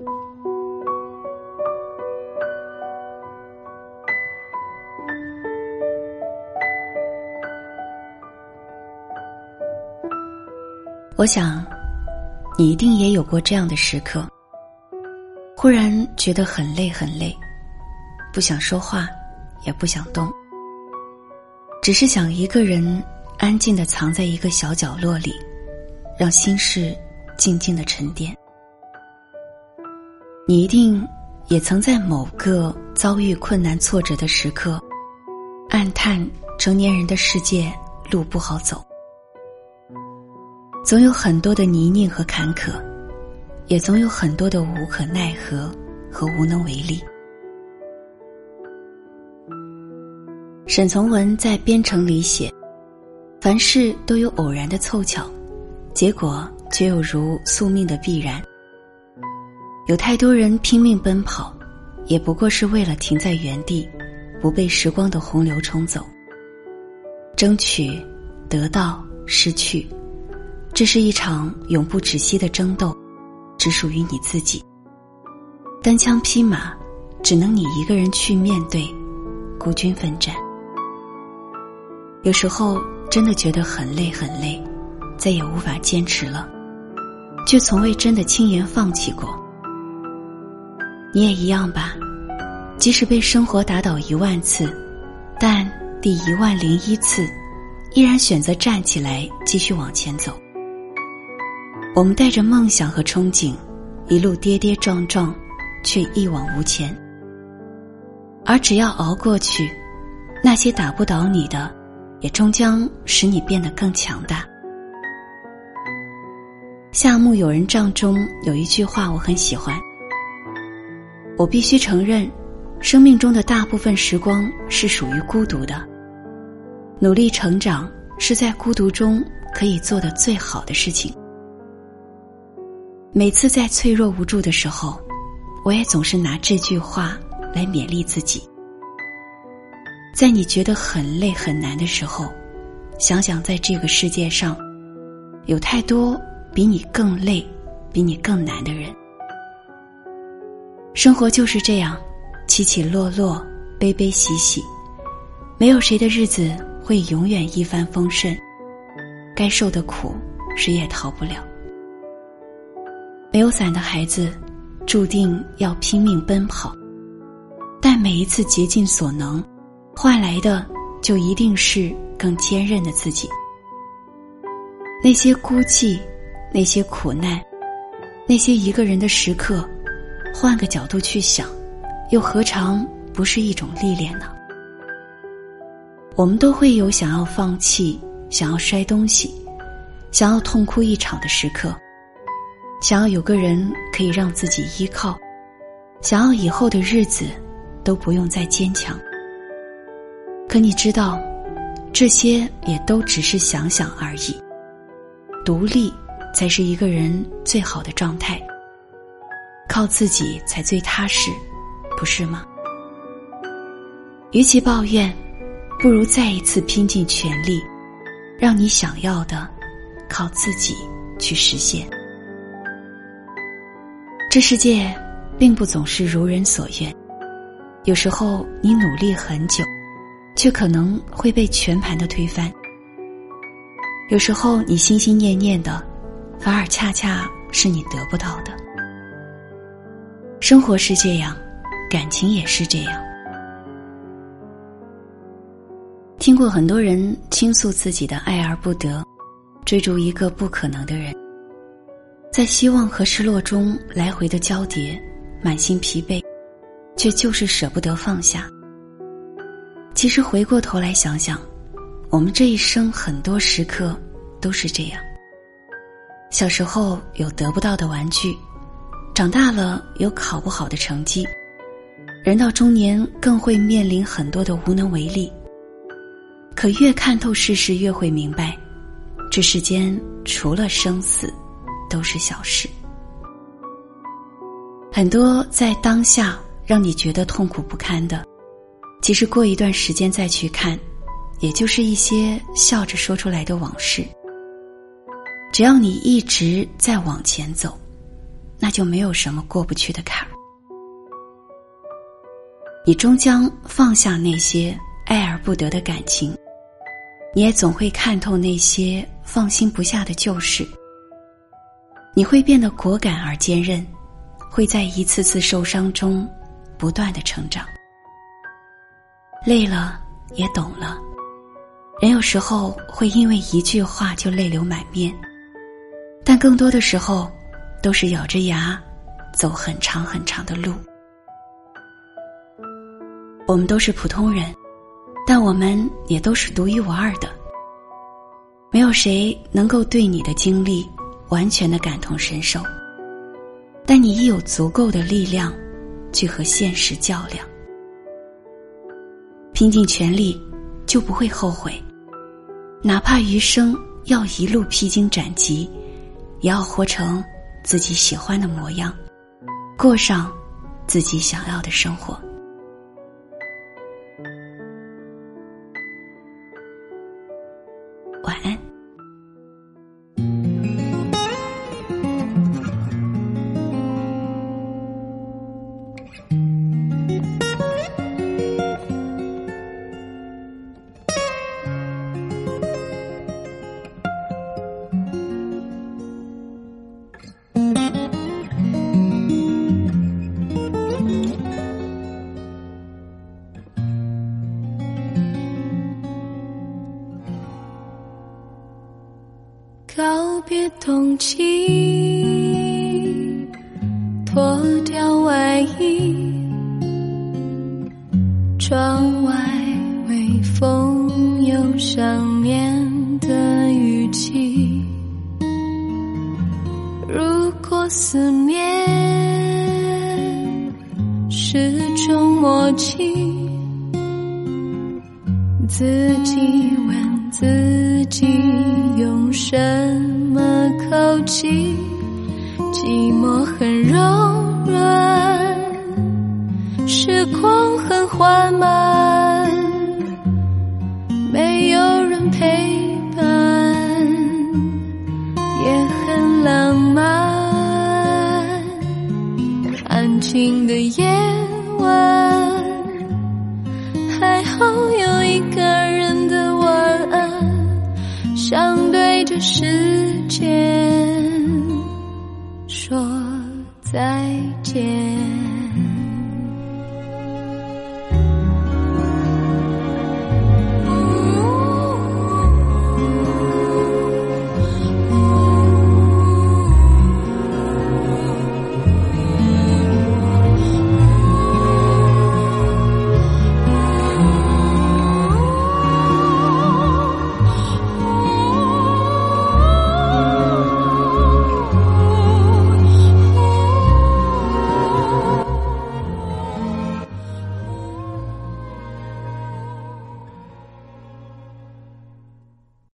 我想，你一定也有过这样的时刻。忽然觉得很累很累，不想说话，也不想动，只是想一个人安静的藏在一个小角落里，让心事静静的沉淀。你一定也曾在某个遭遇困难挫折的时刻，暗叹成年人的世界路不好走。总有很多的泥泞和坎坷，也总有很多的无可奈何和无能为力。沈从文在《边城》里写：“凡事都有偶然的凑巧，结果却又如宿命的必然。有太多人拼命奔跑，也不过是为了停在原地，不被时光的洪流冲走。争取，得到，失去。”这是一场永不止息的争斗，只属于你自己。单枪匹马，只能你一个人去面对，孤军奋战。有时候真的觉得很累很累，再也无法坚持了，却从未真的轻言放弃过。你也一样吧，即使被生活打倒一万次，但第一万零一次，依然选择站起来继续往前走。我们带着梦想和憧憬，一路跌跌撞撞，却一往无前。而只要熬过去，那些打不倒你的，也终将使你变得更强大。夏目友人帐中有一句话我很喜欢：我必须承认，生命中的大部分时光是属于孤独的。努力成长是在孤独中可以做的最好的事情。每次在脆弱无助的时候，我也总是拿这句话来勉励自己。在你觉得很累很难的时候，想想在这个世界上，有太多比你更累、比你更难的人。生活就是这样，起起落落，悲悲喜喜，没有谁的日子会永远一帆风顺，该受的苦，谁也逃不了。没有伞的孩子，注定要拼命奔跑，但每一次竭尽所能，换来的就一定是更坚韧的自己。那些孤寂，那些苦难，那些一个人的时刻，换个角度去想，又何尝不是一种历练呢？我们都会有想要放弃、想要摔东西、想要痛哭一场的时刻。想要有个人可以让自己依靠，想要以后的日子都不用再坚强。可你知道，这些也都只是想想而已。独立才是一个人最好的状态，靠自己才最踏实，不是吗？与其抱怨，不如再一次拼尽全力，让你想要的靠自己去实现。这世界并不总是如人所愿，有时候你努力很久，却可能会被全盘的推翻；有时候你心心念念的，反而恰恰是你得不到的。生活是这样，感情也是这样。听过很多人倾诉自己的爱而不得，追逐一个不可能的人。在希望和失落中来回的交叠，满心疲惫，却就是舍不得放下。其实回过头来想想，我们这一生很多时刻都是这样。小时候有得不到的玩具，长大了有考不好的成绩，人到中年更会面临很多的无能为力。可越看透世事，越会明白，这世间除了生死。都是小事，很多在当下让你觉得痛苦不堪的，其实过一段时间再去看，也就是一些笑着说出来的往事。只要你一直在往前走，那就没有什么过不去的坎儿。你终将放下那些爱而不得的感情，你也总会看透那些放心不下的旧事。你会变得果敢而坚韧，会在一次次受伤中不断的成长。累了也懂了，人有时候会因为一句话就泪流满面，但更多的时候，都是咬着牙走很长很长的路。我们都是普通人，但我们也都是独一无二的。没有谁能够对你的经历完全的感同身受，但你亦有足够的力量去和现实较量，拼尽全力就不会后悔。哪怕余生要一路披荆斩棘，也要活成自己喜欢的模样，过上自己想要的生活。别冬季，脱掉外衣，窗外微风有想念的语气。如果思念是种默契，自己问自己。用什么口气？寂寞很柔软，时光很缓慢，时间说再见。